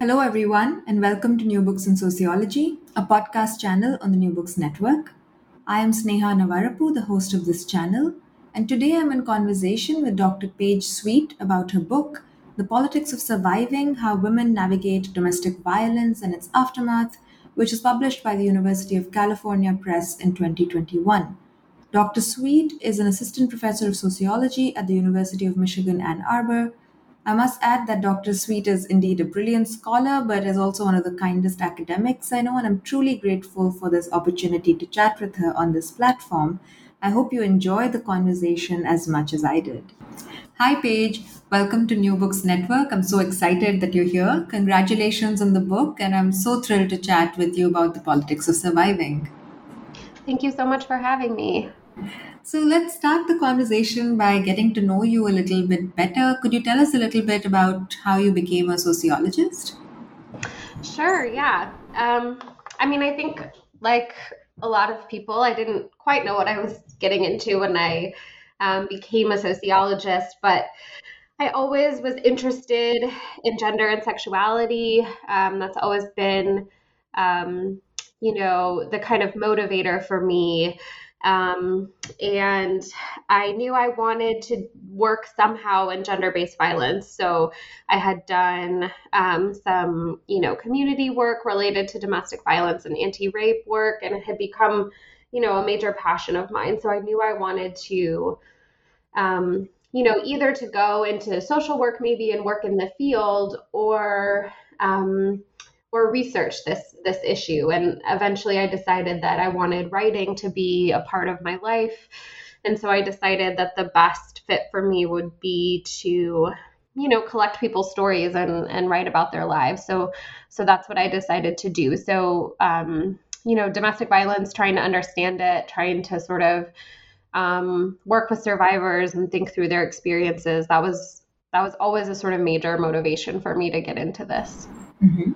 Hello, everyone, and welcome to New Books in Sociology, a podcast channel on the New Books Network. I am Sneha Navarapu, the host of this channel, and today I'm in conversation with Dr. Paige Sweet about her book, The Politics of Surviving How Women Navigate Domestic Violence and Its Aftermath, which is published by the University of California Press in 2021. Dr. Sweet is an assistant professor of sociology at the University of Michigan Ann Arbor I must add that Dr. Sweet is indeed a brilliant scholar, but is also one of the kindest academics I know, and I'm truly grateful for this opportunity to chat with her on this platform. I hope you enjoy the conversation as much as I did. Hi, Paige. Welcome to New Books Network. I'm so excited that you're here. Congratulations on the book, and I'm so thrilled to chat with you about the politics of surviving. Thank you so much for having me. So let's start the conversation by getting to know you a little bit better. Could you tell us a little bit about how you became a sociologist? Sure, yeah. Um, I mean, I think like a lot of people, I didn't quite know what I was getting into when I um, became a sociologist, but I always was interested in gender and sexuality. Um, that's always been, um, you know, the kind of motivator for me. Um, and I knew I wanted to work somehow in gender based violence. So I had done um, some, you know, community work related to domestic violence and anti rape work, and it had become, you know, a major passion of mine. So I knew I wanted to. Um, you know, either to go into social work maybe and work in the field or um, or research this this issue. And eventually I decided that I wanted writing to be a part of my life. And so I decided that the best fit for me would be to you know collect people's stories and and write about their lives. So so that's what I decided to do. So um, you know domestic violence trying to understand it trying to sort of um, work with survivors and think through their experiences. That was that was always a sort of major motivation for me to get into this. Mm-hmm.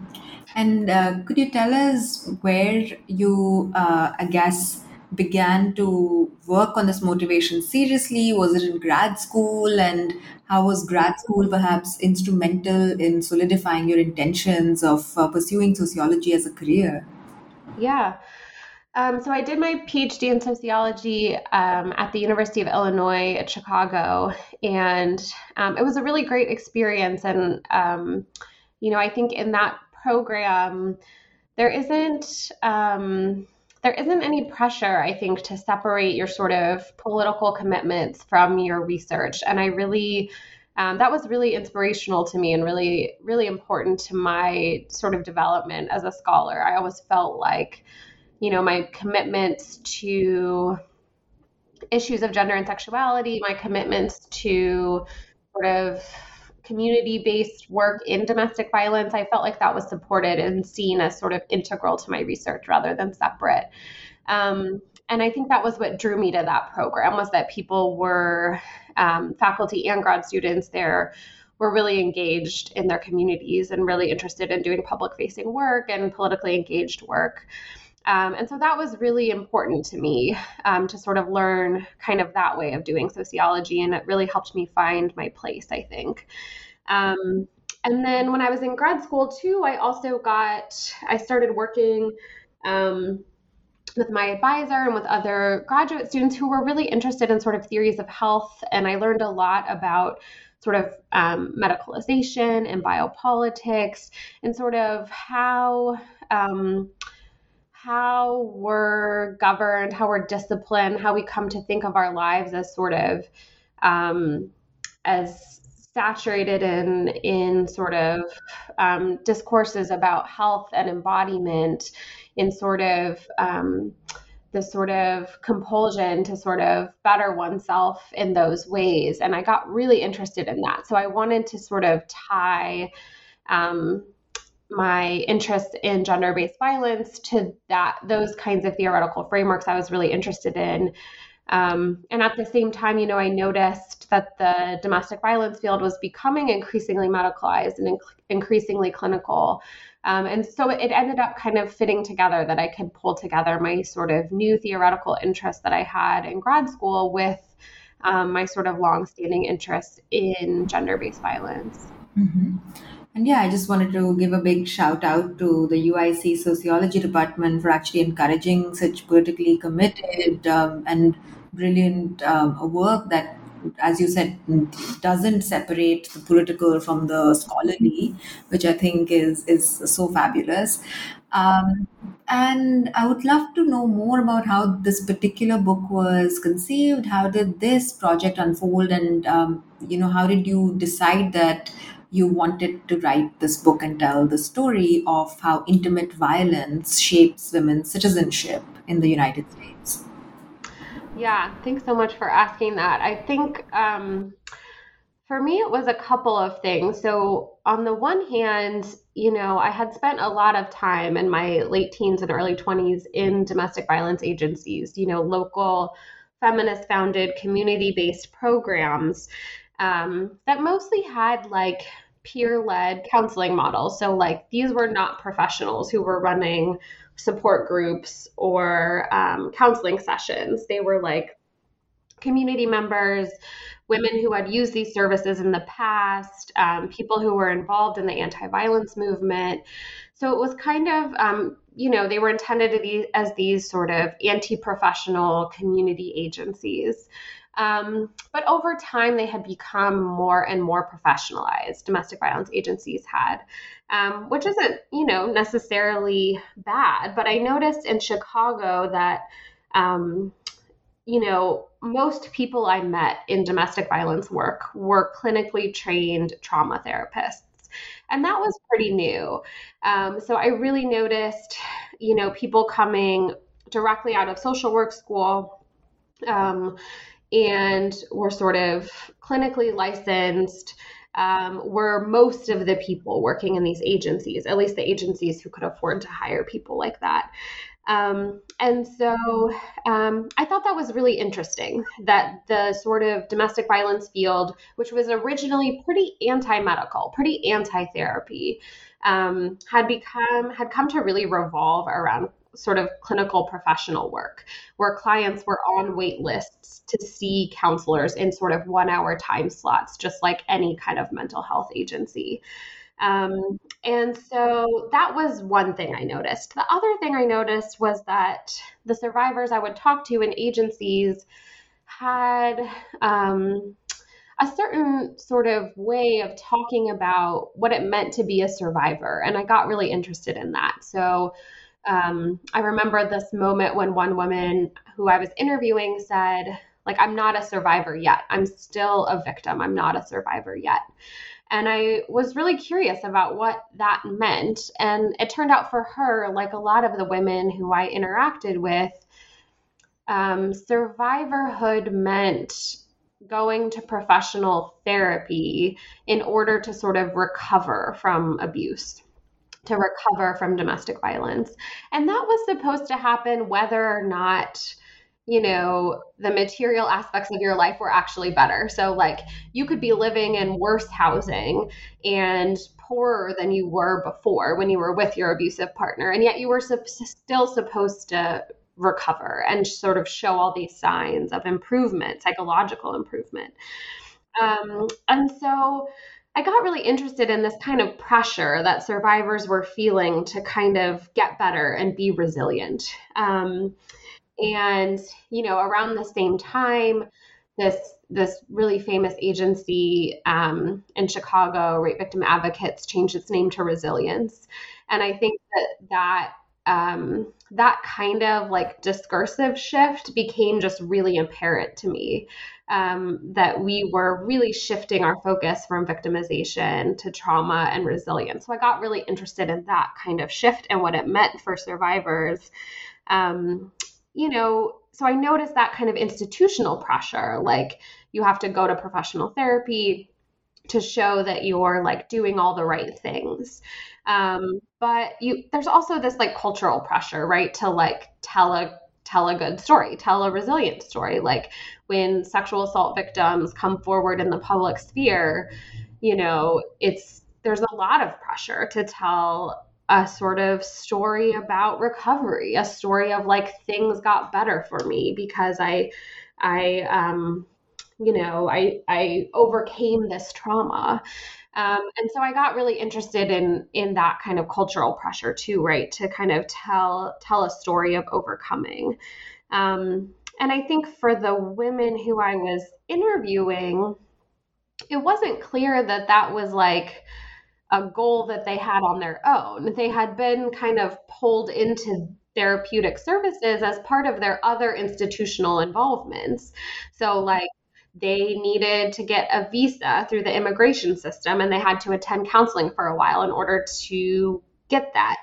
And uh, could you tell us where you, uh, I guess, began to work on this motivation seriously? Was it in grad school? And how was grad school perhaps instrumental in solidifying your intentions of uh, pursuing sociology as a career? Yeah. Um, so I did my PhD in sociology um, at the University of Illinois at Chicago, and um, it was a really great experience. And um, you know, I think in that program, there isn't um, there isn't any pressure, I think, to separate your sort of political commitments from your research. And I really um, that was really inspirational to me and really really important to my sort of development as a scholar. I always felt like, you know, my commitments to issues of gender and sexuality, my commitments to sort of community based work in domestic violence, I felt like that was supported and seen as sort of integral to my research rather than separate. Um, and I think that was what drew me to that program was that people were um, faculty and grad students there were really engaged in their communities and really interested in doing public facing work and politically engaged work. Um, and so that was really important to me um, to sort of learn kind of that way of doing sociology. And it really helped me find my place, I think. Um, and then when I was in grad school too, I also got, I started working um, with my advisor and with other graduate students who were really interested in sort of theories of health. And I learned a lot about sort of um, medicalization and biopolitics and sort of how um, how we're governed, how we're disciplined, how we come to think of our lives as sort of um, as saturated in in sort of um, discourses about health and embodiment in sort of um, the sort of compulsion to sort of better oneself in those ways. And I got really interested in that. So I wanted to sort of tie um, my interest in gender-based violence to that those kinds of theoretical frameworks I was really interested in. Um, and at the same time, you know, I noticed that the domestic violence field was becoming increasingly medicalized and inc- increasingly clinical. Um, and so it ended up kind of fitting together that I could pull together my sort of new theoretical interest that I had in grad school with um, my sort of long-standing interest in gender-based violence. Mm-hmm. And yeah, I just wanted to give a big shout out to the UIC Sociology Department for actually encouraging such politically committed um, and brilliant um, work that, as you said, doesn't separate the political from the scholarly, which I think is is so fabulous. Um, and I would love to know more about how this particular book was conceived. How did this project unfold, and um, you know, how did you decide that? You wanted to write this book and tell the story of how intimate violence shapes women's citizenship in the United States. Yeah, thanks so much for asking that. I think um, for me, it was a couple of things. So, on the one hand, you know, I had spent a lot of time in my late teens and early 20s in domestic violence agencies, you know, local feminist founded community based programs um, that mostly had like peer led counseling models. So, like, these were not professionals who were running support groups or um, counseling sessions. They were like community members, women who had used these services in the past, um, people who were involved in the anti violence movement. So it was kind of, um, you know, they were intended be as these sort of anti professional community agencies. Um, but over time, they had become more and more professionalized. Domestic violence agencies had, um, which isn't, you know, necessarily bad. But I noticed in Chicago that, um, you know, most people I met in domestic violence work were clinically trained trauma therapists. And that was pretty new. Um, so I really noticed, you know, people coming directly out of social work school um, and were sort of clinically licensed um, were most of the people working in these agencies, at least the agencies who could afford to hire people like that. Um, and so um, I thought that was really interesting that the sort of domestic violence field, which was originally pretty anti medical, pretty anti therapy, um, had become, had come to really revolve around sort of clinical professional work where clients were on wait lists to see counselors in sort of one hour time slots, just like any kind of mental health agency. Um, and so that was one thing I noticed. The other thing I noticed was that the survivors I would talk to in agencies had um, a certain sort of way of talking about what it meant to be a survivor. And I got really interested in that. So um, I remember this moment when one woman who I was interviewing said, like, I'm not a survivor yet. I'm still a victim. I'm not a survivor yet. And I was really curious about what that meant. And it turned out for her, like a lot of the women who I interacted with, um, survivorhood meant going to professional therapy in order to sort of recover from abuse to recover from domestic violence. And that was supposed to happen whether or not you know the material aspects of your life were actually better so like you could be living in worse housing and poorer than you were before when you were with your abusive partner and yet you were su- still supposed to recover and sort of show all these signs of improvement psychological improvement um, and so I got really interested in this kind of pressure that survivors were feeling to kind of get better and be resilient. Um, and you know, around the same time, this this really famous agency um, in Chicago, Rape Victim Advocates, changed its name to Resilience, and I think that that um, that kind of like discursive shift became just really apparent to me um, that we were really shifting our focus from victimization to trauma and resilience. So I got really interested in that kind of shift and what it meant for survivors. Um, you know, so I noticed that kind of institutional pressure, like you have to go to professional therapy to show that you're like doing all the right things. Um, but you, there's also this like cultural pressure, right, to like tell a tell a good story, tell a resilient story. Like when sexual assault victims come forward in the public sphere, you know, it's there's a lot of pressure to tell a sort of story about recovery, a story of like things got better for me because I I um you know, I I overcame this trauma. Um, and so I got really interested in in that kind of cultural pressure too, right? To kind of tell tell a story of overcoming. Um, and I think for the women who I was interviewing, it wasn't clear that that was like a goal that they had on their own. They had been kind of pulled into therapeutic services as part of their other institutional involvements. So, like, they needed to get a visa through the immigration system and they had to attend counseling for a while in order to get that.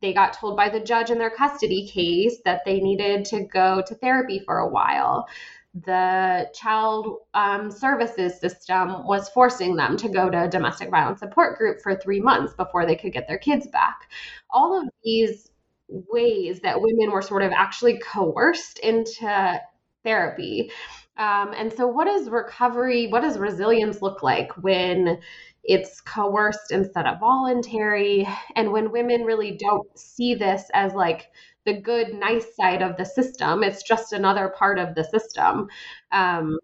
They got told by the judge in their custody case that they needed to go to therapy for a while the child um, services system was forcing them to go to a domestic violence support group for three months before they could get their kids back. All of these ways that women were sort of actually coerced into therapy. Um, and so, what does recovery, what does resilience look like when it's coerced instead of voluntary? And when women really don't see this as like the good, nice side of the system. It's just another part of the system. Um,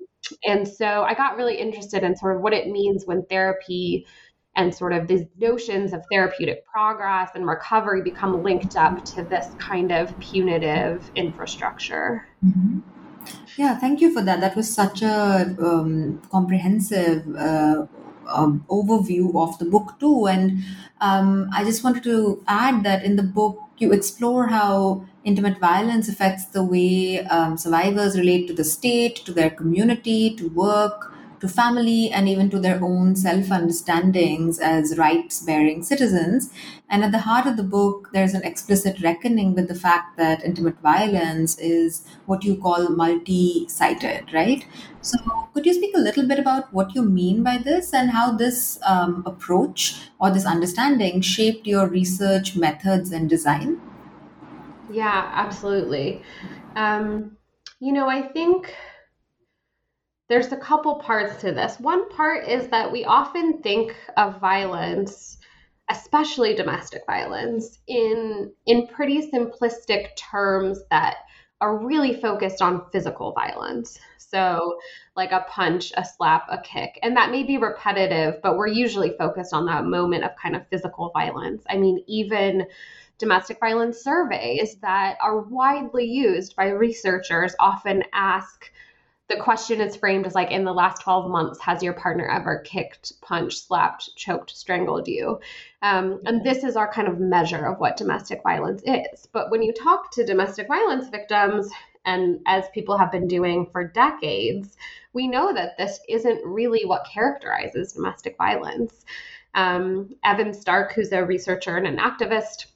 and so I got really interested in sort of what it means when therapy and sort of these notions of therapeutic progress and recovery become linked up to this kind of punitive infrastructure. Mm-hmm. Yeah, thank you for that. That was such a um, comprehensive uh, um, overview of the book, too. And um, I just wanted to add that in the book, you explore how intimate violence affects the way um, survivors relate to the state, to their community, to work, to family, and even to their own self understandings as rights bearing citizens. And at the heart of the book, there's an explicit reckoning with the fact that intimate violence is what you call multi sided, right? So, could you speak a little bit about what you mean by this and how this um, approach or this understanding shaped your research methods and design? Yeah, absolutely. Um, you know, I think there's a couple parts to this. One part is that we often think of violence, especially domestic violence, in in pretty simplistic terms that are really focused on physical violence. So, like a punch, a slap, a kick. And that may be repetitive, but we're usually focused on that moment of kind of physical violence. I mean, even domestic violence surveys that are widely used by researchers often ask the question is framed as like in the last 12 months has your partner ever kicked punched slapped choked strangled you? Um, and this is our kind of measure of what domestic violence is. But when you talk to domestic violence victims and as people have been doing for decades we know that this isn't really what characterizes domestic violence. Um, evan stark who's a researcher and an activist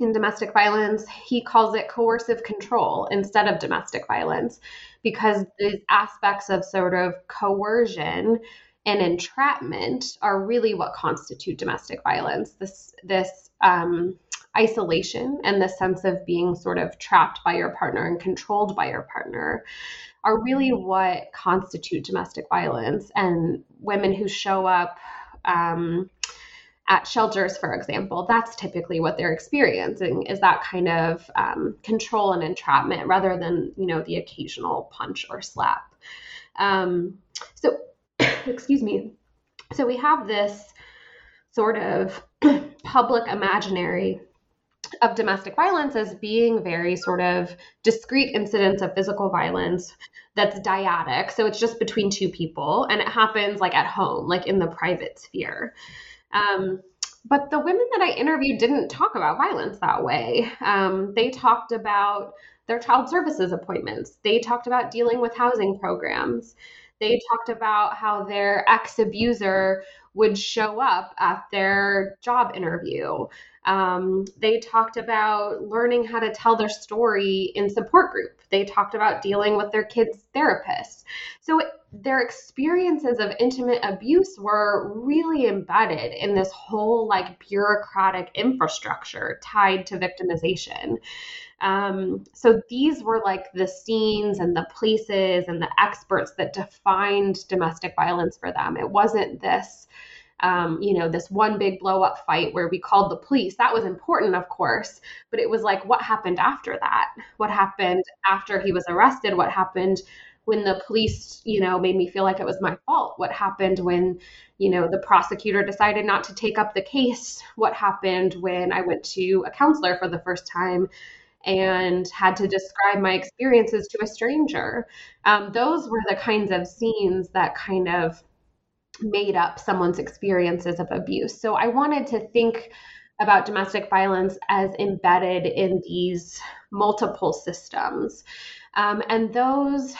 in domestic violence, he calls it coercive control instead of domestic violence because these aspects of sort of coercion and entrapment are really what constitute domestic violence. This this um, isolation and the sense of being sort of trapped by your partner and controlled by your partner are really what constitute domestic violence. And women who show up um, at shelters, for example, that's typically what they're experiencing is that kind of um, control and entrapment rather than, you know, the occasional punch or slap. Um, so, excuse me. So we have this sort of public imaginary of domestic violence as being very sort of discrete incidents of physical violence that's dyadic. So it's just between two people and it happens like at home, like in the private sphere. Um, but the women that I interviewed didn't talk about violence that way. Um, they talked about their child services appointments. They talked about dealing with housing programs. They talked about how their ex abuser would show up at their job interview. Um, they talked about learning how to tell their story in support group. They talked about dealing with their kids' therapists. So their experiences of intimate abuse were really embedded in this whole like bureaucratic infrastructure tied to victimization. Um, so these were like the scenes and the places and the experts that defined domestic violence for them. It wasn't this um, you know, this one big blow up fight where we called the police. That was important, of course, but it was like, what happened after that? What happened after he was arrested? What happened when the police, you know, made me feel like it was my fault? What happened when, you know, the prosecutor decided not to take up the case? What happened when I went to a counselor for the first time? and had to describe my experiences to a stranger. Um, those were the kinds of scenes that kind of made up someone's experiences of abuse. So I wanted to think about domestic violence as embedded in these multiple systems. Um, and those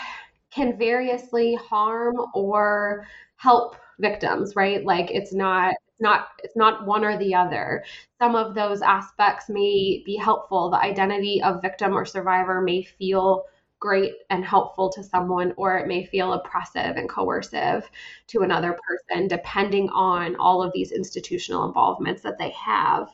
can variously harm or help victims, right? Like it's not not it's not one or the other. Some of those aspects may be helpful. The identity of victim or survivor may feel great and helpful to someone, or it may feel oppressive and coercive to another person, depending on all of these institutional involvements that they have.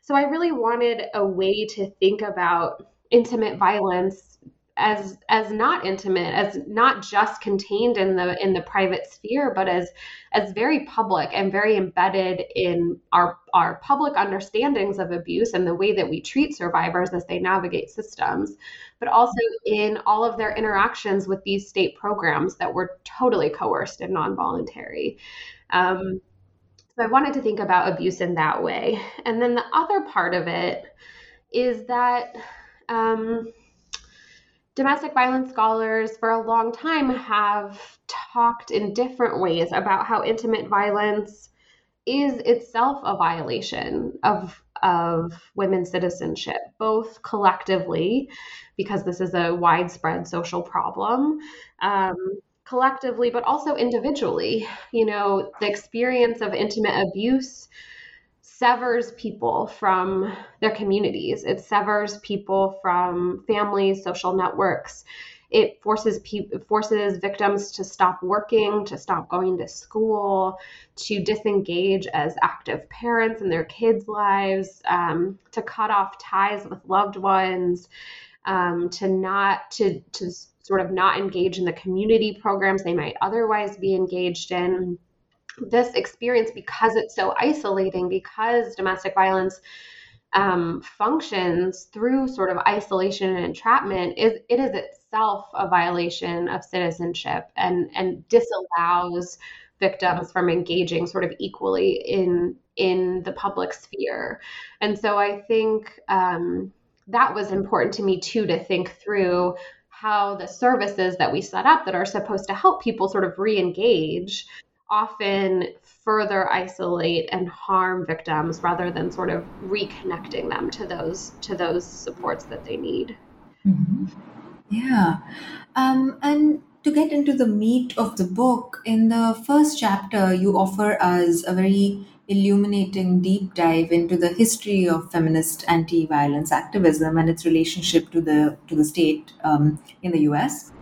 So I really wanted a way to think about intimate violence as as not intimate as not just contained in the in the private sphere but as as very public and very embedded in our our public understandings of abuse and the way that we treat survivors as they navigate systems but also in all of their interactions with these state programs that were totally coerced and non-voluntary. Um, so i wanted to think about abuse in that way. And then the other part of it is that um, domestic violence scholars for a long time have talked in different ways about how intimate violence is itself a violation of of women's citizenship, both collectively, because this is a widespread social problem, um, collectively, but also individually. You know, the experience of intimate abuse severs people from their communities. It severs people from families, social networks. It forces pe- forces victims to stop working, to stop going to school, to disengage as active parents in their kids' lives, um, to cut off ties with loved ones, um, to not to to sort of not engage in the community programs they might otherwise be engaged in this experience because it's so isolating because domestic violence um, functions through sort of isolation and entrapment is it is itself a violation of citizenship and and disallows victims from engaging sort of equally in in the public sphere. And so i think um, that was important to me too to think through how the services that we set up that are supposed to help people sort of re-engage often further isolate and harm victims rather than sort of reconnecting them to those to those supports that they need. Mm-hmm. Yeah, um, and to get into the meat of the book, in the first chapter, you offer us a very illuminating deep dive into the history of feminist anti-violence activism and its relationship to the to the state um, in the U.S.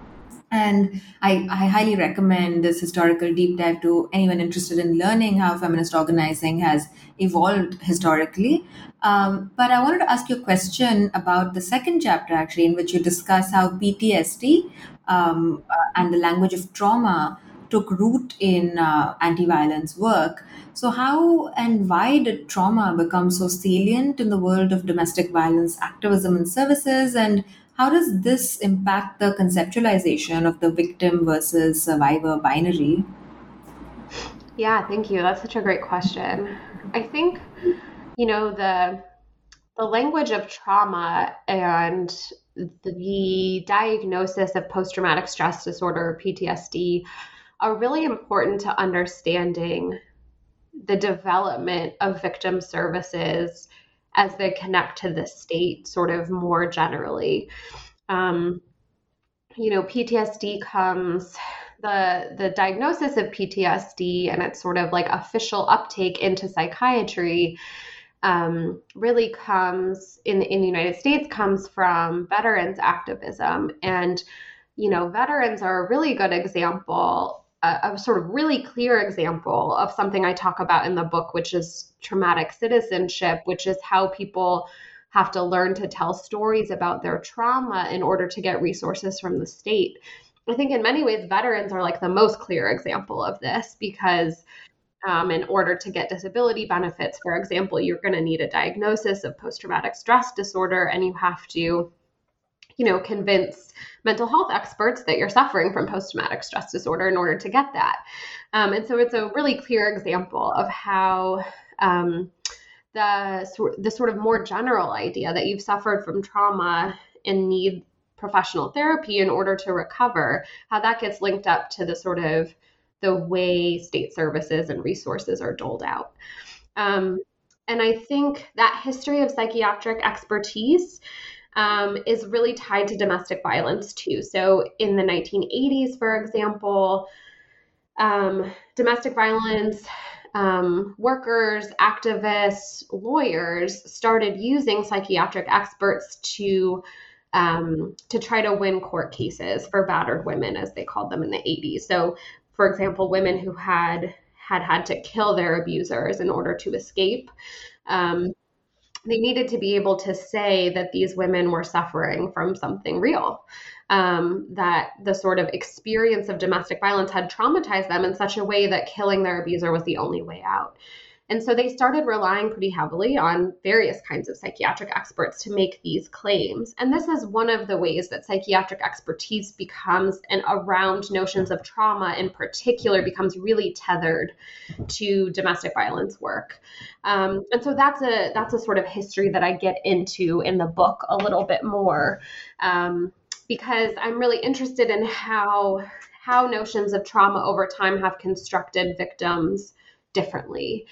And I, I highly recommend this historical deep dive to anyone interested in learning how feminist organizing has evolved historically. Um, but I wanted to ask you a question about the second chapter, actually, in which you discuss how PTSD um, uh, and the language of trauma took root in uh, anti violence work. So, how and why did trauma become so salient in the world of domestic violence activism and services? And how does this impact the conceptualization of the victim versus survivor binary? Yeah, thank you. That's such a great question. I think, you know, the the language of trauma and the diagnosis of post traumatic stress disorder, PTSD, are really important to understanding the development of victim services as they connect to the state sort of more generally. Um, you know, PTSD comes the the diagnosis of PTSD and its sort of like official uptake into psychiatry um, really comes in in the United States comes from veterans activism, and you know veterans are a really good example, a, a sort of really clear example of something I talk about in the book, which is traumatic citizenship, which is how people have to learn to tell stories about their trauma in order to get resources from the state. I think in many ways, veterans are like the most clear example of this because um, in order to get disability benefits, for example, you're going to need a diagnosis of post traumatic stress disorder and you have to, you know, convince mental health experts that you're suffering from post traumatic stress disorder in order to get that. Um, and so it's a really clear example of how. Um, the, the sort of more general idea that you've suffered from trauma and need professional therapy in order to recover, how that gets linked up to the sort of the way state services and resources are doled out. Um, and I think that history of psychiatric expertise um, is really tied to domestic violence too. So in the 1980s, for example, um, domestic violence um, workers, activists, lawyers started using psychiatric experts to um, to try to win court cases for battered women, as they called them in the 80s. So, for example, women who had had had to kill their abusers in order to escape. Um, they needed to be able to say that these women were suffering from something real um, that the sort of experience of domestic violence had traumatized them in such a way that killing their abuser was the only way out. And so they started relying pretty heavily on various kinds of psychiatric experts to make these claims. And this is one of the ways that psychiatric expertise becomes, and around notions of trauma in particular, becomes really tethered to domestic violence work. Um, and so that's a that's a sort of history that I get into in the book a little bit more. Um, because I'm really interested in how how notions of trauma over time have constructed victims differently.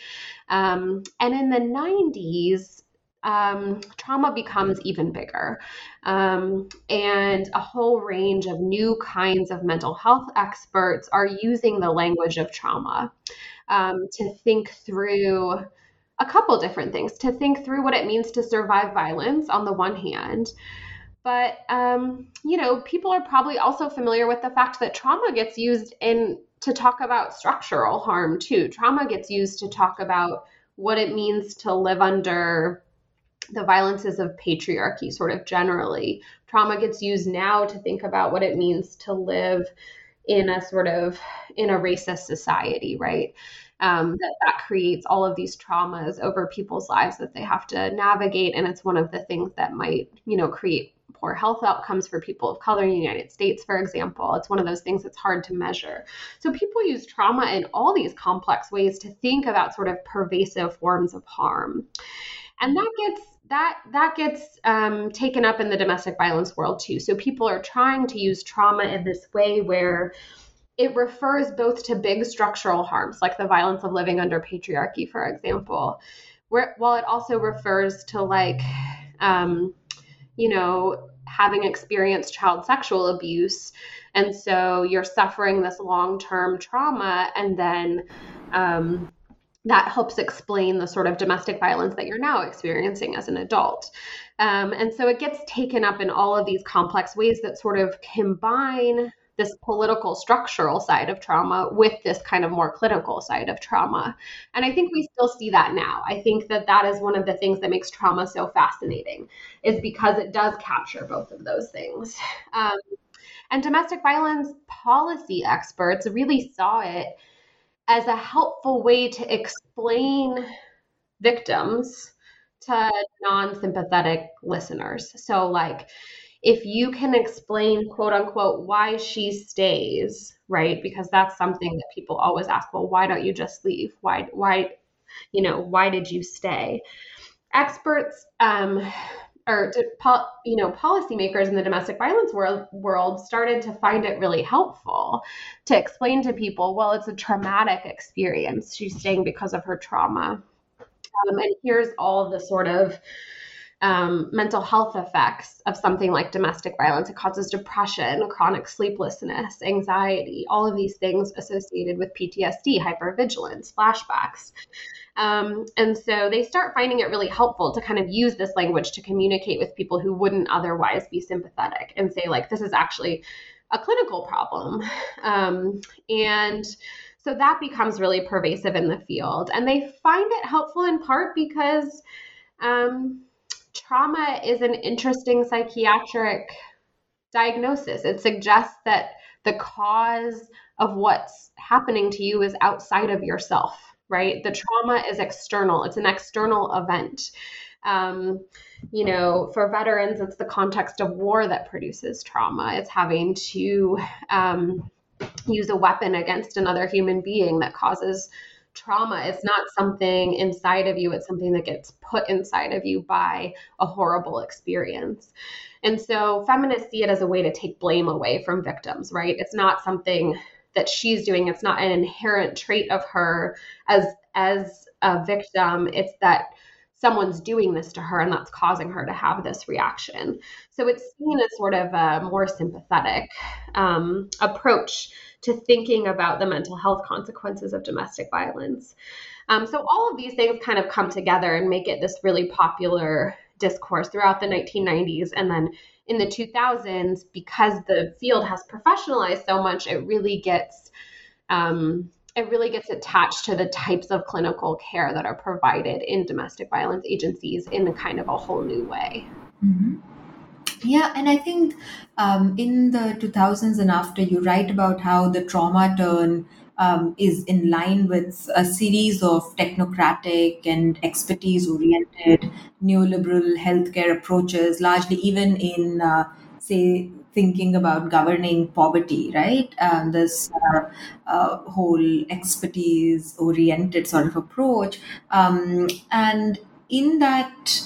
Um, and in the 90s, um, trauma becomes even bigger. Um, and a whole range of new kinds of mental health experts are using the language of trauma um, to think through a couple different things, to think through what it means to survive violence on the one hand, but um, you know, people are probably also familiar with the fact that trauma gets used in to talk about structural harm too. Trauma gets used to talk about what it means to live under the violences of patriarchy, sort of generally. Trauma gets used now to think about what it means to live in a sort of in a racist society, right? Um, that that creates all of these traumas over people's lives that they have to navigate, and it's one of the things that might, you know, create poor health outcomes for people of color in the United States, for example. It's one of those things that's hard to measure. So people use trauma in all these complex ways to think about sort of pervasive forms of harm. And that gets that that gets um, taken up in the domestic violence world too. So people are trying to use trauma in this way where it refers both to big structural harms, like the violence of living under patriarchy, for example, where while it also refers to like um, you know, having experienced child sexual abuse. And so you're suffering this long term trauma, and then um, that helps explain the sort of domestic violence that you're now experiencing as an adult. Um, and so it gets taken up in all of these complex ways that sort of combine this political structural side of trauma with this kind of more clinical side of trauma. And I think we still see that now. I think that that is one of the things that makes trauma so fascinating is because it does capture both of those things. Um, and domestic violence policy experts really saw it as a helpful way to explain victims to non sympathetic listeners. So, like, if you can explain quote unquote why she stays right? Because that's something that people always ask well why don't you just leave? Why why you know why did you stay? Experts um or you know policymakers in the domestic violence world world started to find it really helpful to explain to people well it's a traumatic experience she's staying because of her trauma. Um, and here's all the sort of um, mental health effects of something like domestic violence. It causes depression, chronic sleeplessness, anxiety, all of these things associated with PTSD, hypervigilance, flashbacks. Um, and so they start finding it really helpful to kind of use this language to communicate with people who wouldn't otherwise be sympathetic and say, like, this is actually a clinical problem. Um, and so that becomes really pervasive in the field. And they find it helpful in part because um, trauma is an interesting psychiatric diagnosis. It suggests that the cause of what's happening to you is outside of yourself, right? The trauma is external, it's an external event. Um, you know, for veterans, it's the context of war that produces trauma. It's having to um, use a weapon against another human being that causes trauma. It's not something inside of you, it's something that gets put inside of you by a horrible experience. And so feminists see it as a way to take blame away from victims, right? It's not something that she's doing. It's not an inherent trait of her as as a victim. It's that someone's doing this to her and that's causing her to have this reaction. So it's seen as sort of a more sympathetic um, approach to thinking about the mental health consequences of domestic violence. Um, so all of these things kind of come together and make it this really popular discourse throughout the 1990s and then in the 2000s because the field has professionalized so much it really gets um, it really gets attached to the types of clinical care that are provided in domestic violence agencies in kind of a whole new way. Mm-hmm. Yeah, and I think um, in the 2000s and after, you write about how the trauma turn um, is in line with a series of technocratic and expertise oriented neoliberal healthcare approaches, largely even in, uh, say, thinking about governing poverty, right? Um, this uh, uh, whole expertise oriented sort of approach. Um, and in that,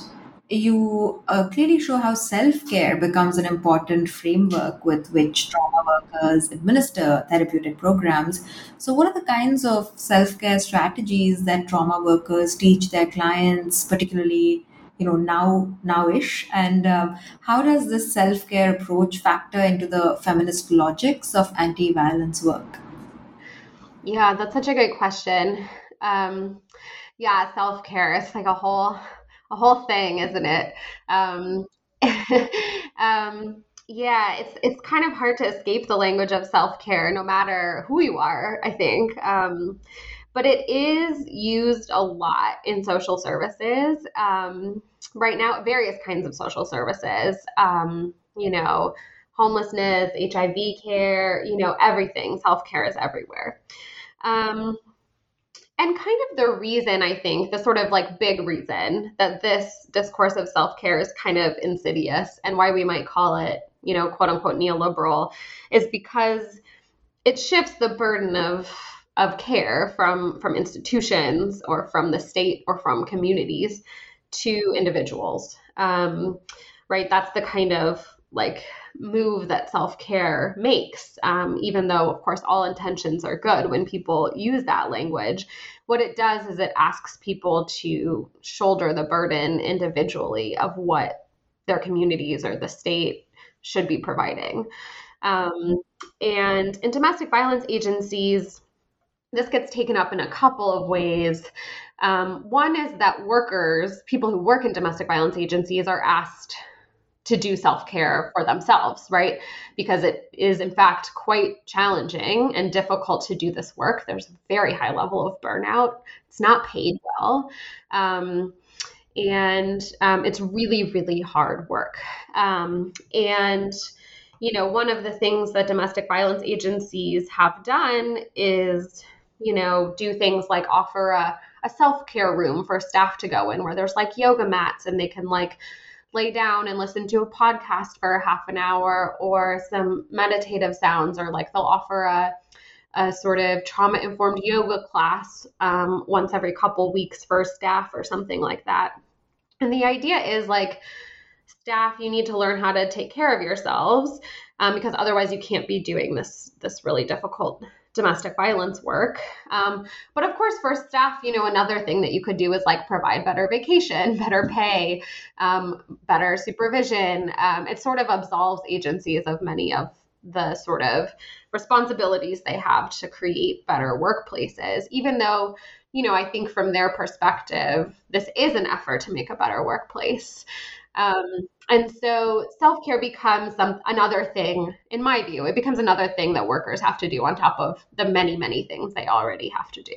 you uh, clearly show how self care becomes an important framework with which trauma workers administer therapeutic programs. So, what are the kinds of self care strategies that trauma workers teach their clients, particularly you know now nowish? And um, how does this self-care approach factor into the feminist logics of anti-violence work? Yeah that's such a good question. Um, yeah self-care is like a whole a whole thing isn't it um, um, yeah it's it's kind of hard to escape the language of self-care no matter who you are i think um, but it is used a lot in social services um, right now. Various kinds of social services, um, you know, homelessness, HIV care, you know, everything. Self care is everywhere. Um, and kind of the reason I think, the sort of like big reason that this discourse of self care is kind of insidious and why we might call it, you know, quote unquote neoliberal is because it shifts the burden of of care from from institutions or from the state or from communities to individuals. Um, right? That's the kind of like move that self-care makes um, even though of course all intentions are good when people use that language what it does is it asks people to shoulder the burden individually of what their communities or the state should be providing um, and in domestic violence agencies this gets taken up in a couple of ways. Um, one is that workers, people who work in domestic violence agencies, are asked to do self care for themselves, right? Because it is, in fact, quite challenging and difficult to do this work. There's a very high level of burnout, it's not paid well. Um, and um, it's really, really hard work. Um, and you know, one of the things that domestic violence agencies have done is you know, do things like offer a, a self care room for staff to go in where there's like yoga mats and they can like lay down and listen to a podcast for a half an hour or some meditative sounds, or like they'll offer a, a sort of trauma informed yoga class um, once every couple weeks for staff or something like that. And the idea is like, staff, you need to learn how to take care of yourselves um, because otherwise you can't be doing this this really difficult domestic violence work. Um, but of course, for staff, you know, another thing that you could do is like provide better vacation, better pay, um, better supervision. Um, it sort of absolves agencies of many of the sort of responsibilities they have to create better workplaces, even though, you know, I think from their perspective, this is an effort to make a better workplace. Um, and so self care becomes some, another thing, in my view, it becomes another thing that workers have to do on top of the many, many things they already have to do.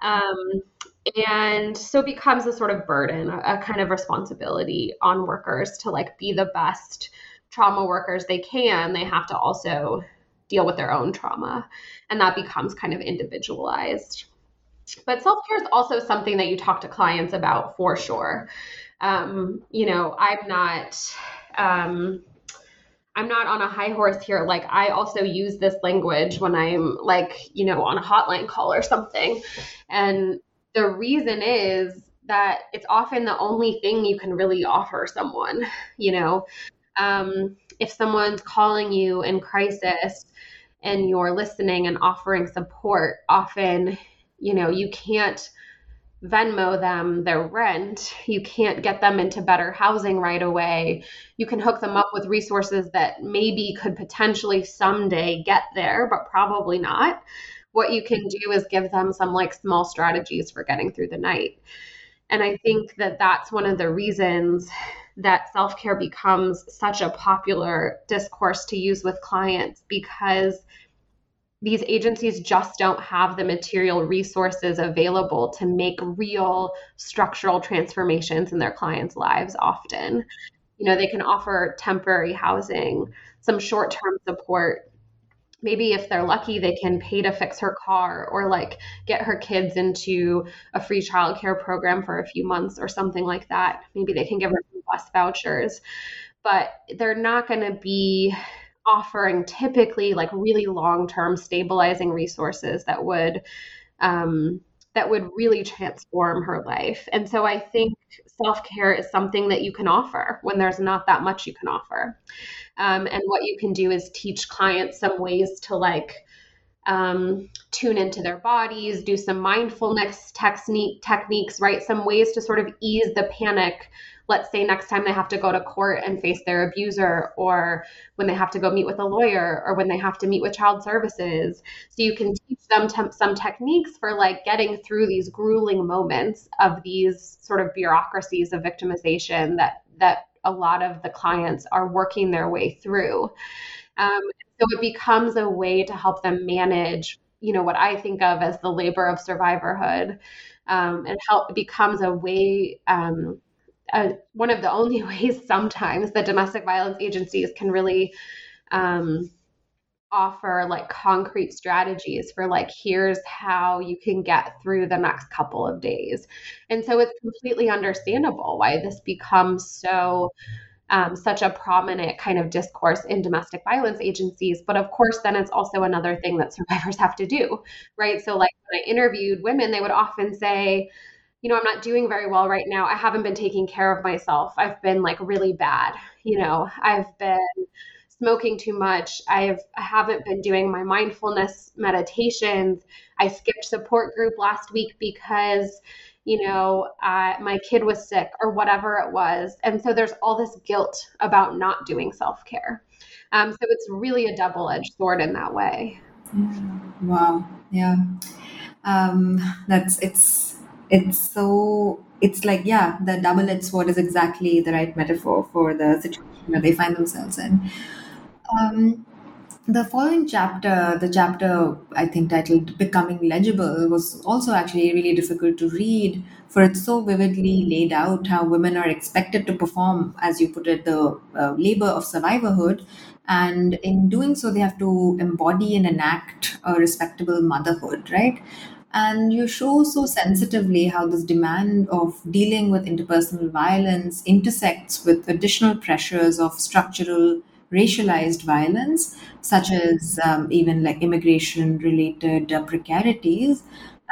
Um, and so it becomes a sort of burden, a, a kind of responsibility on workers to like be the best trauma workers they can. They have to also deal with their own trauma, and that becomes kind of individualized. But self care is also something that you talk to clients about for sure um, you know, I'm not um, I'm not on a high horse here. Like I also use this language when I'm like, you know, on a hotline call or something. And the reason is that it's often the only thing you can really offer someone, you know. Um, if someone's calling you in crisis and you're listening and offering support, often, you know, you can't Venmo them their rent. You can't get them into better housing right away. You can hook them up with resources that maybe could potentially someday get there, but probably not. What you can do is give them some like small strategies for getting through the night. And I think that that's one of the reasons that self care becomes such a popular discourse to use with clients because these agencies just don't have the material resources available to make real structural transformations in their clients' lives often. You know, they can offer temporary housing, some short term support. Maybe if they're lucky, they can pay to fix her car or like get her kids into a free childcare program for a few months or something like that. Maybe they can give her bus vouchers, but they're not going to be offering typically like really long-term stabilizing resources that would um, that would really transform her life. And so I think self-care is something that you can offer when there's not that much you can offer. Um, and what you can do is teach clients some ways to like um, tune into their bodies, do some mindfulness technique techniques, right? Some ways to sort of ease the panic. Let's say next time they have to go to court and face their abuser or when they have to go meet with a lawyer or when they have to meet with child services. So you can teach them some techniques for like getting through these grueling moments of these sort of bureaucracies of victimization that that a lot of the clients are working their way through. Um, so it becomes a way to help them manage you know what i think of as the labor of survivorhood um, and help becomes a way um, uh, one of the only ways sometimes that domestic violence agencies can really um, offer like concrete strategies for like here's how you can get through the next couple of days. And so it's completely understandable why this becomes so um, such a prominent kind of discourse in domestic violence agencies but of course then it's also another thing that survivors have to do right so like when i interviewed women they would often say you know, I'm not doing very well right now. I haven't been taking care of myself. I've been like really bad. You know, I've been smoking too much. I've I haven't been doing my mindfulness meditations. I skipped support group last week because you know uh, my kid was sick or whatever it was, and so there's all this guilt about not doing self care. Um, so it's really a double edged sword in that way. Wow. Yeah. Um, that's it's it's so it's like yeah the double-edged sword is exactly the right metaphor for the situation that they find themselves in um, the following chapter the chapter i think titled becoming legible was also actually really difficult to read for it's so vividly laid out how women are expected to perform as you put it the uh, labor of survivorhood. And in doing so they have to embody and enact a respectable motherhood right? And you show so sensitively how this demand of dealing with interpersonal violence intersects with additional pressures of structural racialized violence, such as um, even like immigration related uh, precarities.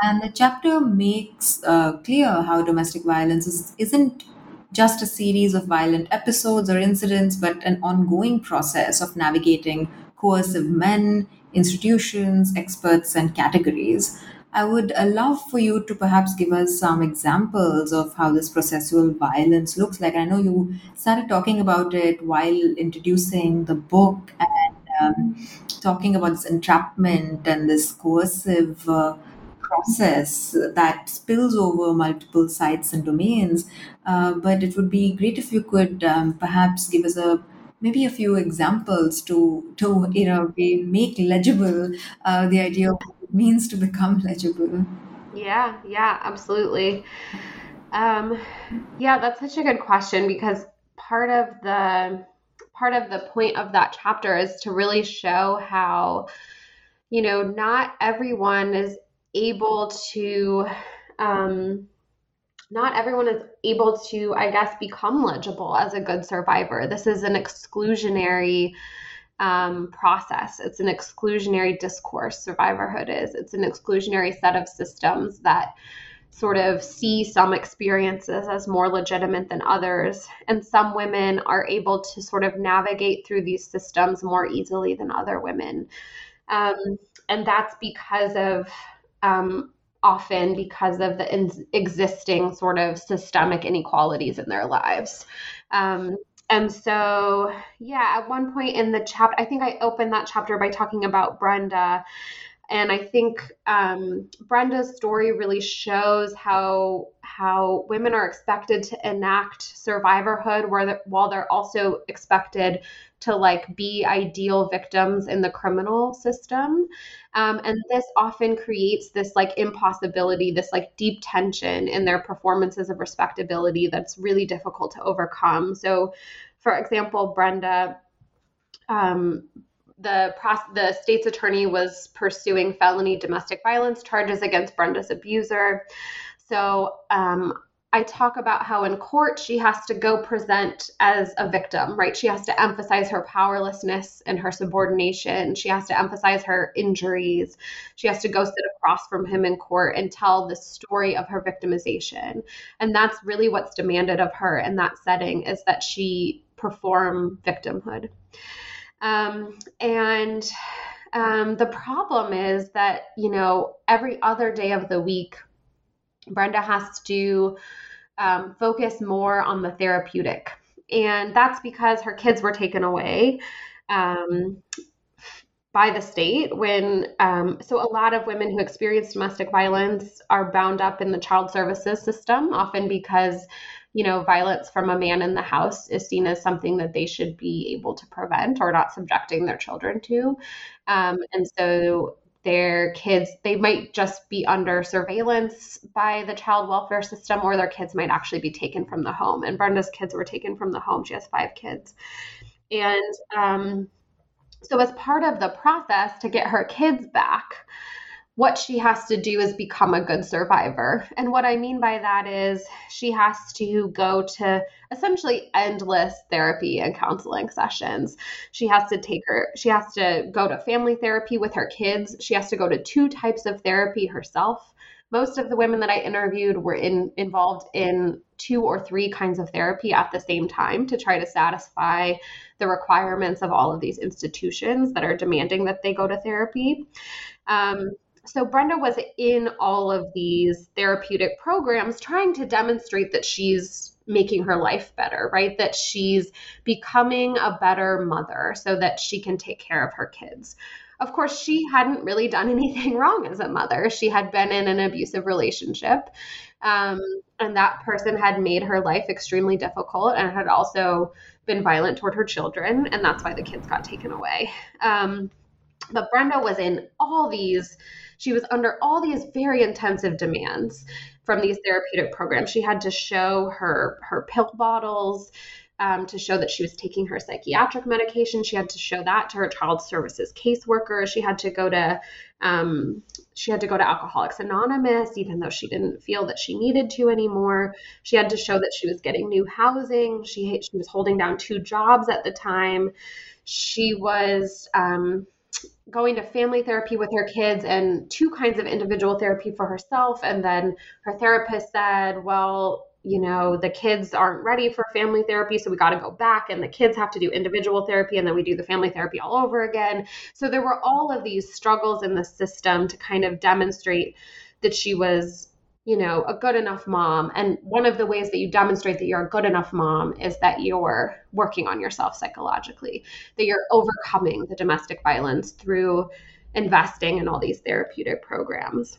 And the chapter makes uh, clear how domestic violence is, isn't just a series of violent episodes or incidents, but an ongoing process of navigating coercive men, institutions, experts, and categories. I would uh, love for you to perhaps give us some examples of how this processual violence looks like. I know you started talking about it while introducing the book and um, talking about this entrapment and this coercive uh, process that spills over multiple sites and domains. Uh, but it would be great if you could um, perhaps give us a maybe a few examples to to you know make legible uh, the idea of means to become legible. Yeah, yeah, absolutely. Um, yeah, that's such a good question because part of the part of the point of that chapter is to really show how you know not everyone is able to um, not everyone is able to i guess become legible as a good survivor this is an exclusionary um, process it's an exclusionary discourse survivorhood is it's an exclusionary set of systems that sort of see some experiences as more legitimate than others. And some women are able to sort of navigate through these systems more easily than other women. Um, and that's because of um, often because of the in- existing sort of systemic inequalities in their lives. Um, and so, yeah, at one point in the chapter, I think I opened that chapter by talking about Brenda and I think um, Brenda's story really shows how how women are expected to enact survivorhood, where the, while they're also expected to like be ideal victims in the criminal system, um, and this often creates this like impossibility, this like deep tension in their performances of respectability that's really difficult to overcome. So, for example, Brenda. Um, the the state's attorney was pursuing felony domestic violence charges against Brenda's abuser. So um, I talk about how in court she has to go present as a victim, right? She has to emphasize her powerlessness and her subordination. She has to emphasize her injuries. She has to go sit across from him in court and tell the story of her victimization. And that's really what's demanded of her in that setting is that she perform victimhood. Um, and um, the problem is that, you know, every other day of the week, Brenda has to um, focus more on the therapeutic. And that's because her kids were taken away um, by the state when, um, so a lot of women who experience domestic violence are bound up in the child services system, often because you know, violence from a man in the house is seen as something that they should be able to prevent or not subjecting their children to. Um, and so their kids, they might just be under surveillance by the child welfare system, or their kids might actually be taken from the home. And Brenda's kids were taken from the home. She has five kids. And um, so, as part of the process to get her kids back, what she has to do is become a good survivor. And what I mean by that is she has to go to essentially endless therapy and counseling sessions. She has to take her, she has to go to family therapy with her kids. She has to go to two types of therapy herself. Most of the women that I interviewed were in, involved in two or three kinds of therapy at the same time to try to satisfy the requirements of all of these institutions that are demanding that they go to therapy. Um, so Brenda was in all of these therapeutic programs trying to demonstrate that she's making her life better, right? That she's becoming a better mother so that she can take care of her kids. Of course, she hadn't really done anything wrong as a mother. She had been in an abusive relationship, um, and that person had made her life extremely difficult and had also been violent toward her children, and that's why the kids got taken away. Um, but Brenda was in all these she was under all these very intensive demands from these therapeutic programs. She had to show her her pill bottles. Um, to show that she was taking her psychiatric medication. She had to show that to her child services caseworker. She had to go to um, she had to go to Alcoholics Anonymous, even though she didn't feel that she needed to anymore. She had to show that she was getting new housing. She she was holding down two jobs at the time. She was um, going to family therapy with her kids and two kinds of individual therapy for herself. And then her therapist said, Well, you know, the kids aren't ready for family therapy, so we got to go back, and the kids have to do individual therapy, and then we do the family therapy all over again. So there were all of these struggles in the system to kind of demonstrate that she was you know, a good enough mom. And one of the ways that you demonstrate that you're a good enough mom is that you're working on yourself psychologically, that you're overcoming the domestic violence through investing in all these therapeutic programs.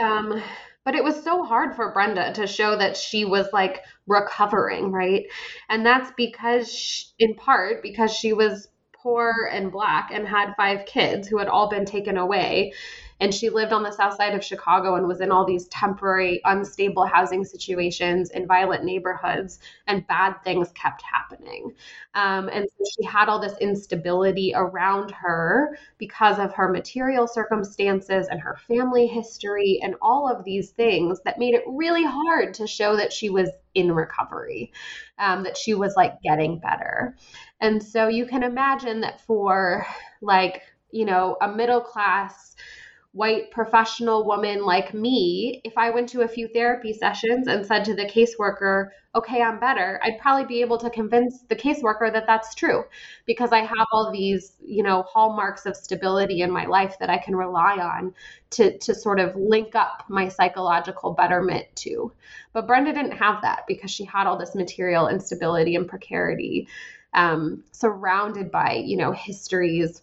Um, but it was so hard for Brenda to show that she was like recovering, right? And that's because, she, in part, because she was poor and black and had five kids who had all been taken away and she lived on the south side of Chicago and was in all these temporary, unstable housing situations in violent neighborhoods, and bad things kept happening. Um, and so she had all this instability around her because of her material circumstances and her family history and all of these things that made it really hard to show that she was in recovery, um, that she was like getting better. And so you can imagine that for like, you know, a middle class white professional woman like me, if I went to a few therapy sessions and said to the caseworker, okay, I'm better, I'd probably be able to convince the caseworker that that's true because I have all these, you know, hallmarks of stability in my life that I can rely on to, to sort of link up my psychological betterment to. But Brenda didn't have that because she had all this material instability and precarity um, surrounded by, you know, histories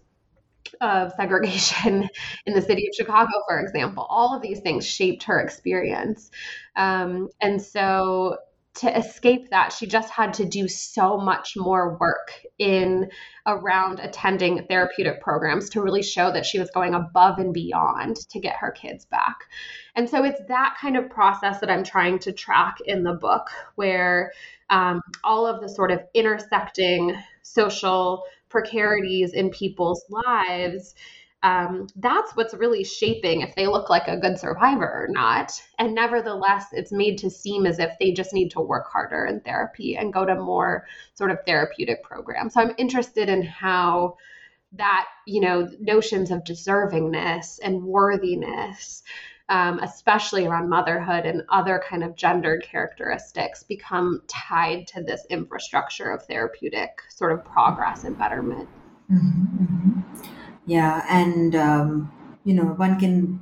of segregation in the city of Chicago, for example. All of these things shaped her experience. Um, and so to escape that, she just had to do so much more work in around attending therapeutic programs to really show that she was going above and beyond to get her kids back. And so it's that kind of process that I'm trying to track in the book, where um, all of the sort of intersecting social precarities in people's lives, um, that's what's really shaping if they look like a good survivor or not. And nevertheless, it's made to seem as if they just need to work harder in therapy and go to more sort of therapeutic programs. So I'm interested in how that, you know, notions of deservingness and worthiness um, especially around motherhood and other kind of gendered characteristics, become tied to this infrastructure of therapeutic sort of progress and betterment. Mm-hmm, mm-hmm. Yeah, and um, you know, one can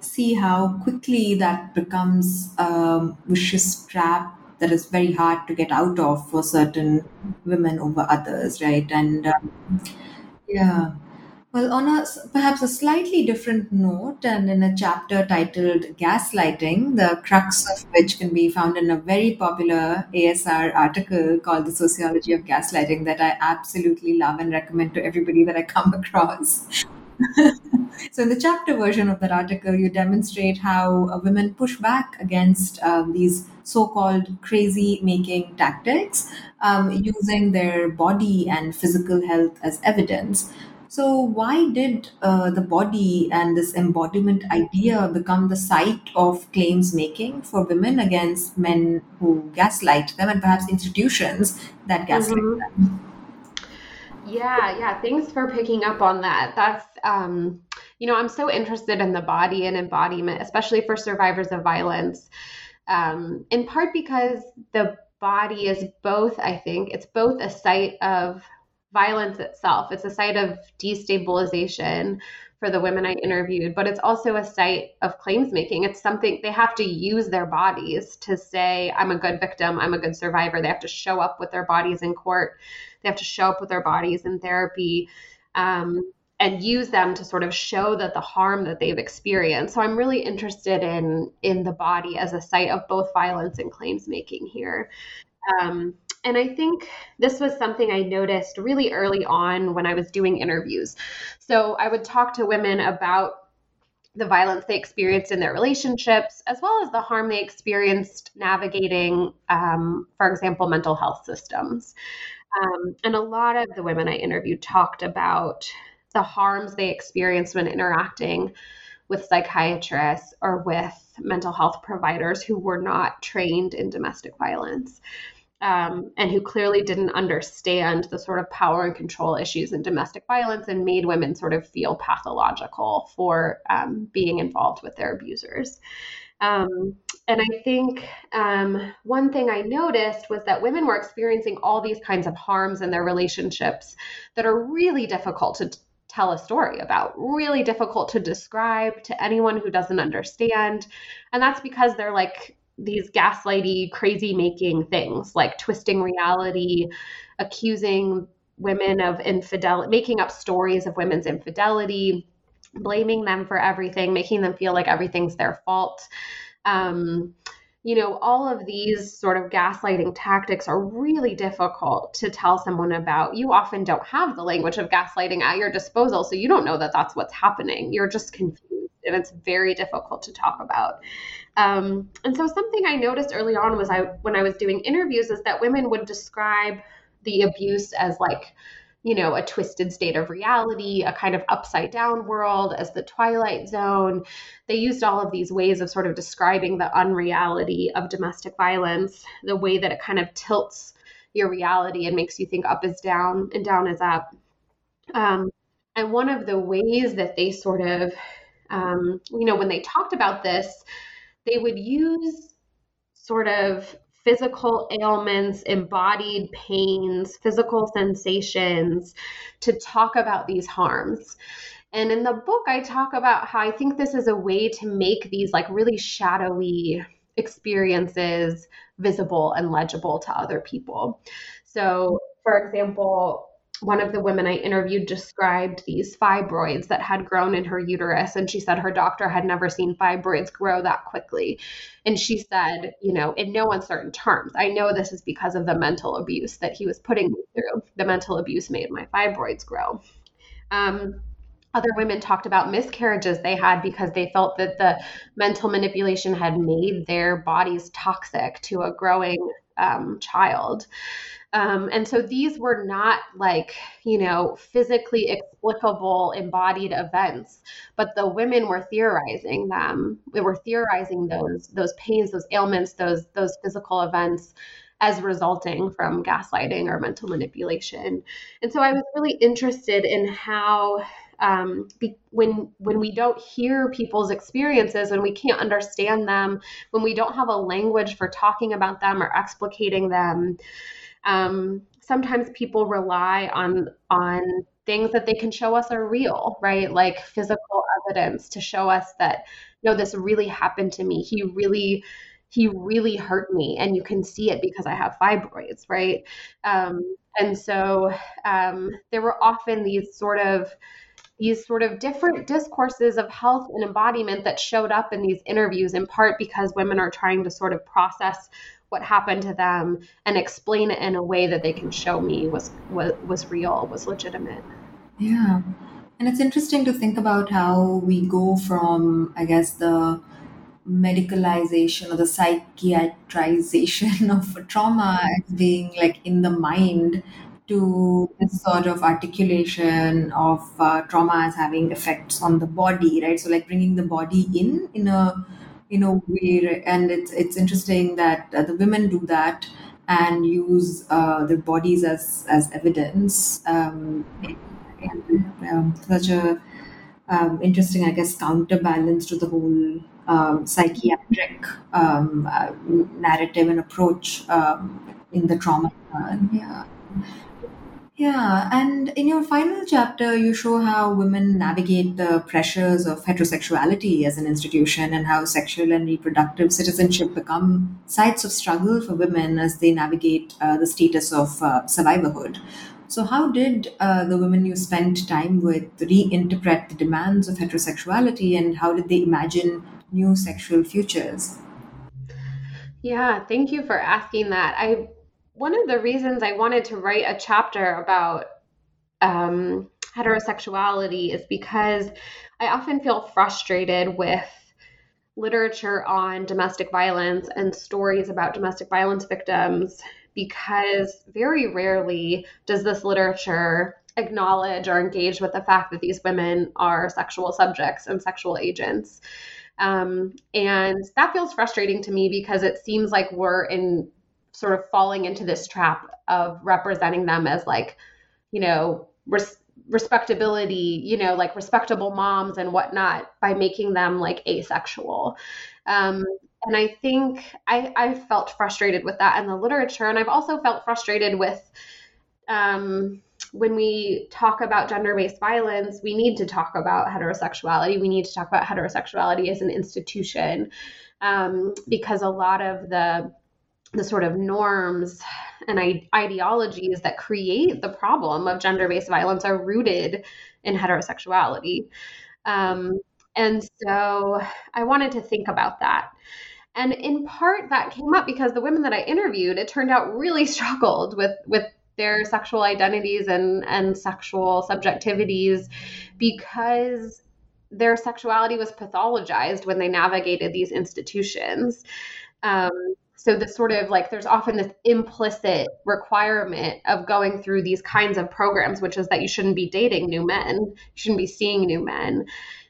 see how quickly that becomes a vicious trap that is very hard to get out of for certain women over others, right? And um, yeah, well, on a perhaps a slightly different note, and in a chapter titled Gaslighting, the crux of which can be found in a very popular ASR article called The Sociology of Gaslighting, that I absolutely love and recommend to everybody that I come across. so, in the chapter version of that article, you demonstrate how women push back against um, these so called crazy making tactics um, using their body and physical health as evidence. So, why did uh, the body and this embodiment idea become the site of claims making for women against men who gaslight them and perhaps institutions that gaslight mm-hmm. them? Yeah, yeah. Thanks for picking up on that. That's, um, you know, I'm so interested in the body and embodiment, especially for survivors of violence, um, in part because the body is both, I think, it's both a site of violence itself. It's a site of destabilization for the women I interviewed, but it's also a site of claims making. It's something they have to use their bodies to say, I'm a good victim, I'm a good survivor. They have to show up with their bodies in court, they have to show up with their bodies in therapy. Um, and use them to sort of show that the harm that they've experienced. So I'm really interested in in the body as a site of both violence and claims making here. Um, and I think this was something I noticed really early on when I was doing interviews. So I would talk to women about the violence they experienced in their relationships, as well as the harm they experienced navigating, um, for example, mental health systems. Um, and a lot of the women I interviewed talked about the harms they experienced when interacting with psychiatrists or with mental health providers who were not trained in domestic violence um, and who clearly didn't understand the sort of power and control issues in domestic violence and made women sort of feel pathological for um, being involved with their abusers. Um, and I think um, one thing I noticed was that women were experiencing all these kinds of harms in their relationships that are really difficult to tell a story about, really difficult to describe to anyone who doesn't understand. And that's because they're like these gaslighty, crazy making things like twisting reality, accusing women of infidelity, making up stories of women's infidelity, blaming them for everything, making them feel like everything's their fault. Um, you know, all of these sort of gaslighting tactics are really difficult to tell someone about. You often don't have the language of gaslighting at your disposal, so you don't know that that's what's happening. You're just confused, and it's very difficult to talk about. Um, and so, something I noticed early on was I, when I was doing interviews, is that women would describe the abuse as like you know, a twisted state of reality, a kind of upside down world as the twilight zone. They used all of these ways of sort of describing the unreality of domestic violence, the way that it kind of tilts your reality and makes you think up is down and down is up. Um, and one of the ways that they sort of, um, you know, when they talked about this, they would use sort of physical ailments, embodied pains, physical sensations to talk about these harms. And in the book, I talk about how I think this is a way to make these like really shadowy experiences visible and legible to other people. So, for example, one of the women I interviewed described these fibroids that had grown in her uterus. And she said her doctor had never seen fibroids grow that quickly. And she said, you know, in no uncertain terms, I know this is because of the mental abuse that he was putting me through. The mental abuse made my fibroids grow. Um, other women talked about miscarriages they had because they felt that the mental manipulation had made their bodies toxic to a growing um, child. Um, and so these were not like, you know, physically explicable embodied events, but the women were theorizing them. They were theorizing those those pains, those ailments, those those physical events as resulting from gaslighting or mental manipulation. And so I was really interested in how um, be, when when we don't hear people's experiences and we can't understand them, when we don't have a language for talking about them or explicating them, um, sometimes people rely on on things that they can show us are real, right? Like physical evidence to show us that, you know, this really happened to me. He really he really hurt me and you can see it because i have fibroids right um, and so um, there were often these sort of these sort of different discourses of health and embodiment that showed up in these interviews in part because women are trying to sort of process what happened to them and explain it in a way that they can show me was was, was real, was legitimate. Yeah. And it's interesting to think about how we go from, I guess, the medicalization or the psychiatrization of trauma as being like in the mind to this sort of articulation of uh, trauma as having effects on the body, right? So, like bringing the body in in a in a way and it's it's interesting that uh, the women do that and use uh, their bodies as as evidence um, and, um, such a um, interesting i guess counterbalance to the whole um, psychiatric um, uh, narrative and approach um, in the trauma. Yeah yeah, and in your final chapter, you show how women navigate the pressures of heterosexuality as an institution and how sexual and reproductive citizenship become sites of struggle for women as they navigate uh, the status of uh, survivorhood. So, how did uh, the women you spent time with reinterpret the demands of heterosexuality and how did they imagine new sexual futures? Yeah, thank you for asking that. I one of the reasons I wanted to write a chapter about um, heterosexuality is because I often feel frustrated with literature on domestic violence and stories about domestic violence victims because very rarely does this literature acknowledge or engage with the fact that these women are sexual subjects and sexual agents. Um, and that feels frustrating to me because it seems like we're in sort of falling into this trap of representing them as like, you know, res- respectability, you know, like respectable moms and whatnot by making them like asexual. Um, and I think I, I felt frustrated with that in the literature. And I've also felt frustrated with um, when we talk about gender based violence, we need to talk about heterosexuality. We need to talk about heterosexuality as an institution um, because a lot of the the sort of norms and ideologies that create the problem of gender based violence are rooted in heterosexuality. Um, and so I wanted to think about that. And in part, that came up because the women that I interviewed, it turned out really struggled with with their sexual identities and and sexual subjectivities because their sexuality was pathologized when they navigated these institutions. Um, so the sort of like there's often this implicit requirement of going through these kinds of programs which is that you shouldn't be dating new men. You shouldn't be seeing new men.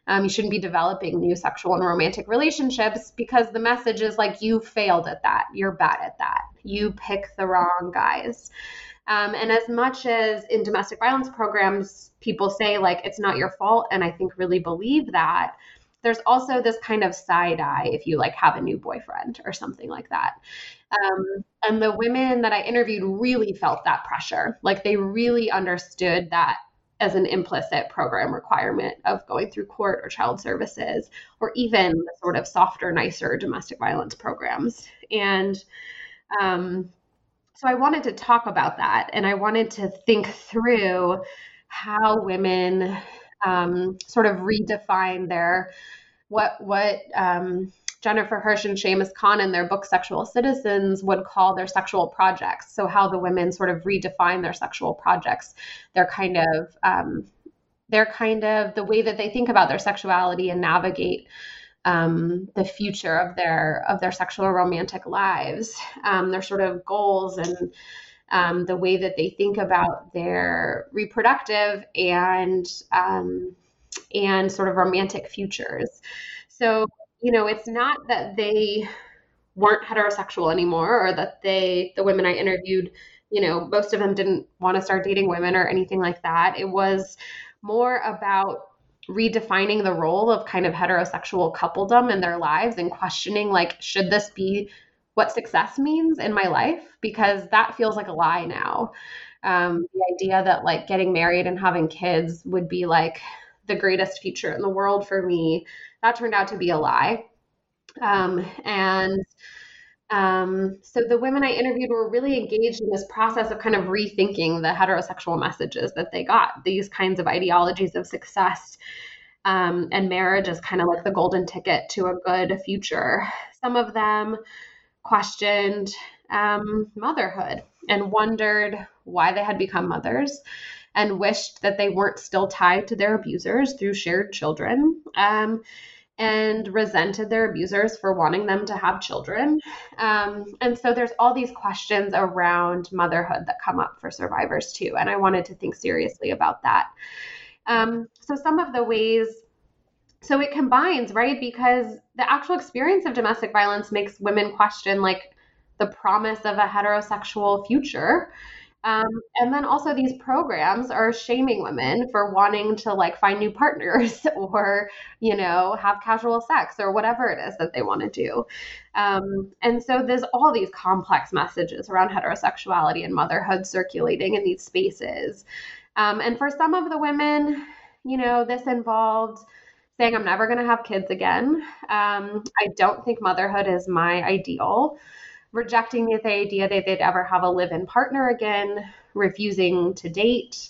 Um, you shouldn't be developing new sexual and romantic relationships because the message is like you failed at that. You're bad at that. You pick the wrong guys. Um, and as much as in domestic violence programs people say like it's not your fault and i think really believe that there's also this kind of side eye if you like have a new boyfriend or something like that. Um, and the women that I interviewed really felt that pressure. Like they really understood that as an implicit program requirement of going through court or child services, or even the sort of softer, nicer domestic violence programs. And um, so I wanted to talk about that and I wanted to think through how women um, sort of redefine their what what um, Jennifer Hirsch and Shamus Khan in their book Sexual Citizens would call their sexual projects. So how the women sort of redefine their sexual projects. They're kind of um, they're kind of the way that they think about their sexuality and navigate um, the future of their of their sexual romantic lives. Um, their sort of goals and um, the way that they think about their reproductive and um, and sort of romantic futures. So, you know, it's not that they weren't heterosexual anymore or that they, the women I interviewed, you know, most of them didn't want to start dating women or anything like that. It was more about redefining the role of kind of heterosexual coupledom in their lives and questioning like should this be what success means in my life because that feels like a lie now um, the idea that like getting married and having kids would be like the greatest future in the world for me. That turned out to be a lie. Um, and um, so the women I interviewed were really engaged in this process of kind of rethinking the heterosexual messages that they got, these kinds of ideologies of success. Um, and marriage is kind of like the golden ticket to a good future. Some of them questioned um, motherhood and wondered why they had become mothers and wished that they weren't still tied to their abusers through shared children. Um, and resented their abusers for wanting them to have children. Um, and so there's all these questions around motherhood that come up for survivors too. And I wanted to think seriously about that. Um, so some of the ways, so it combines, right? Because the actual experience of domestic violence makes women question like the promise of a heterosexual future. Um, and then also these programs are shaming women for wanting to like find new partners or, you know, have casual sex or whatever it is that they want to do. Um, and so there's all these complex messages around heterosexuality and motherhood circulating in these spaces. Um, and for some of the women, you know, this involved saying, I'm never going to have kids again. Um, I don't think motherhood is my ideal rejecting the idea that they'd ever have a live in partner again, refusing to date.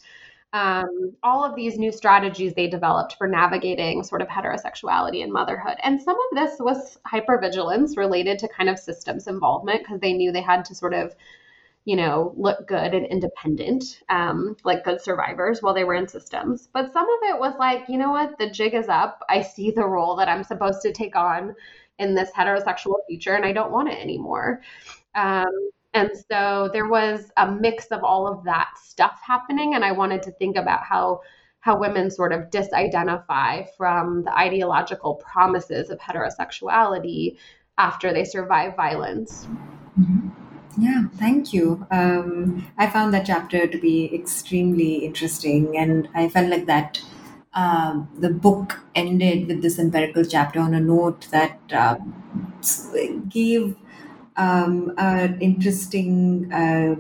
Um, all of these new strategies they developed for navigating sort of heterosexuality and motherhood. And some of this was hypervigilance related to kind of systems involvement because they knew they had to sort of, you know, look good and independent, um, like good survivors while they were in systems. But some of it was like, you know what, the jig is up. I see the role that I'm supposed to take on in this heterosexual future and I don't want it anymore. Um, and so there was a mix of all of that stuff happening. And I wanted to think about how how women sort of disidentify from the ideological promises of heterosexuality after they survive violence. Mm-hmm. Yeah, thank you. Um, I found that chapter to be extremely interesting, and I felt like that um, the book ended with this empirical chapter on a note that uh, gave um, an interesting uh,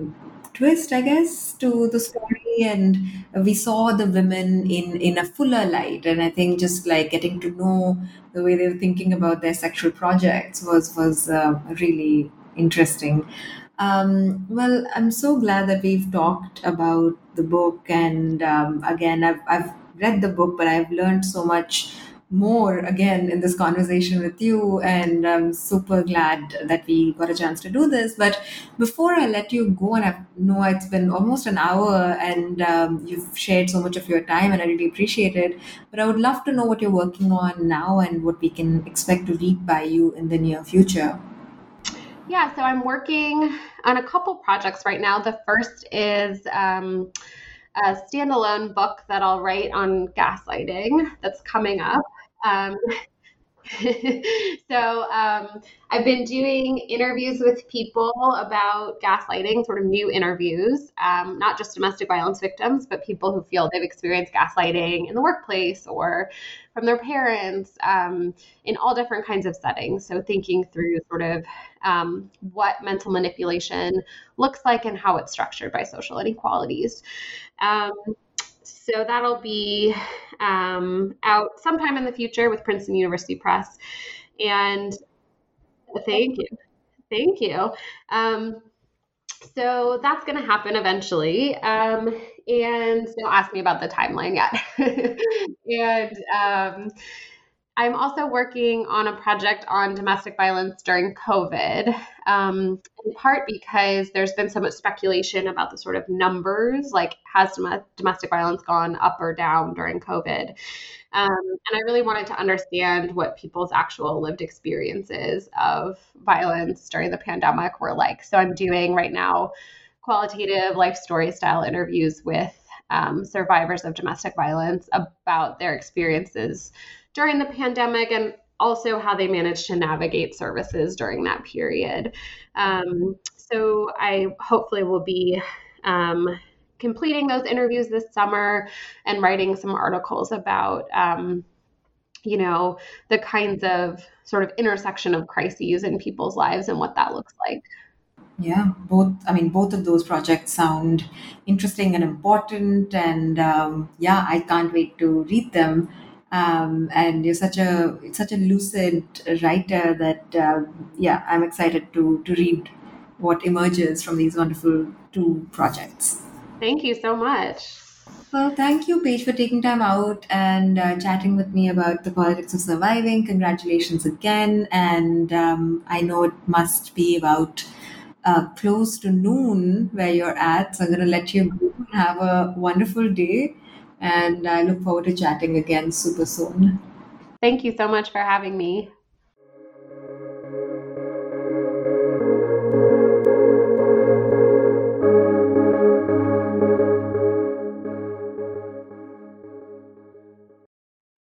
twist, I guess, to the story, and we saw the women in in a fuller light. And I think just like getting to know the way they were thinking about their sexual projects was was uh, really interesting. Um, well, I'm so glad that we've talked about the book, and um, again, I've I've read the book, but I've learned so much more again in this conversation with you and i'm super glad that we got a chance to do this. But before i let you go and i know it's been almost an hour and um, you've shared so much of your time and i really appreciate it but i would love to know what you're working on now and what we can expect to read by you in the near future yeah so i'm working on a couple projects right now the first is um, a standalone book that I'll write on gaslighting that's coming up. Um, so um, I've been doing interviews with people about gaslighting, sort of new interviews, um, not just domestic violence victims, but people who feel they've experienced gaslighting in the workplace or from their parents um, in all different kinds of settings. So thinking through sort of um, what mental manipulation looks like and how it's structured by social inequalities. Um, so that'll be um, out sometime in the future with Princeton University Press. And thank you. Thank you. Um, so that's going to happen eventually. And don't ask me about the timeline yet. and um, I'm also working on a project on domestic violence during COVID, um, in part because there's been so much speculation about the sort of numbers, like has dom- domestic violence gone up or down during COVID? Um, and I really wanted to understand what people's actual lived experiences of violence during the pandemic were like. So I'm doing right now qualitative life story style interviews with um, survivors of domestic violence about their experiences during the pandemic and also how they managed to navigate services during that period. Um, so I hopefully will be um, completing those interviews this summer and writing some articles about, um, you know, the kinds of sort of intersection of crises in people's lives and what that looks like. Yeah, both. I mean, both of those projects sound interesting and important, and um, yeah, I can't wait to read them. Um, and you're such a such a lucid writer that uh, yeah i'm excited to to read what emerges from these wonderful two projects. Thank you so much. Well thank you paige for taking time out and uh, chatting with me about the politics of surviving. Congratulations again. And um, i know it must be about uh, close to noon where you're at so i'm going to let you go and have a wonderful day and I look forward to chatting again super soon. Thank you so much for having me.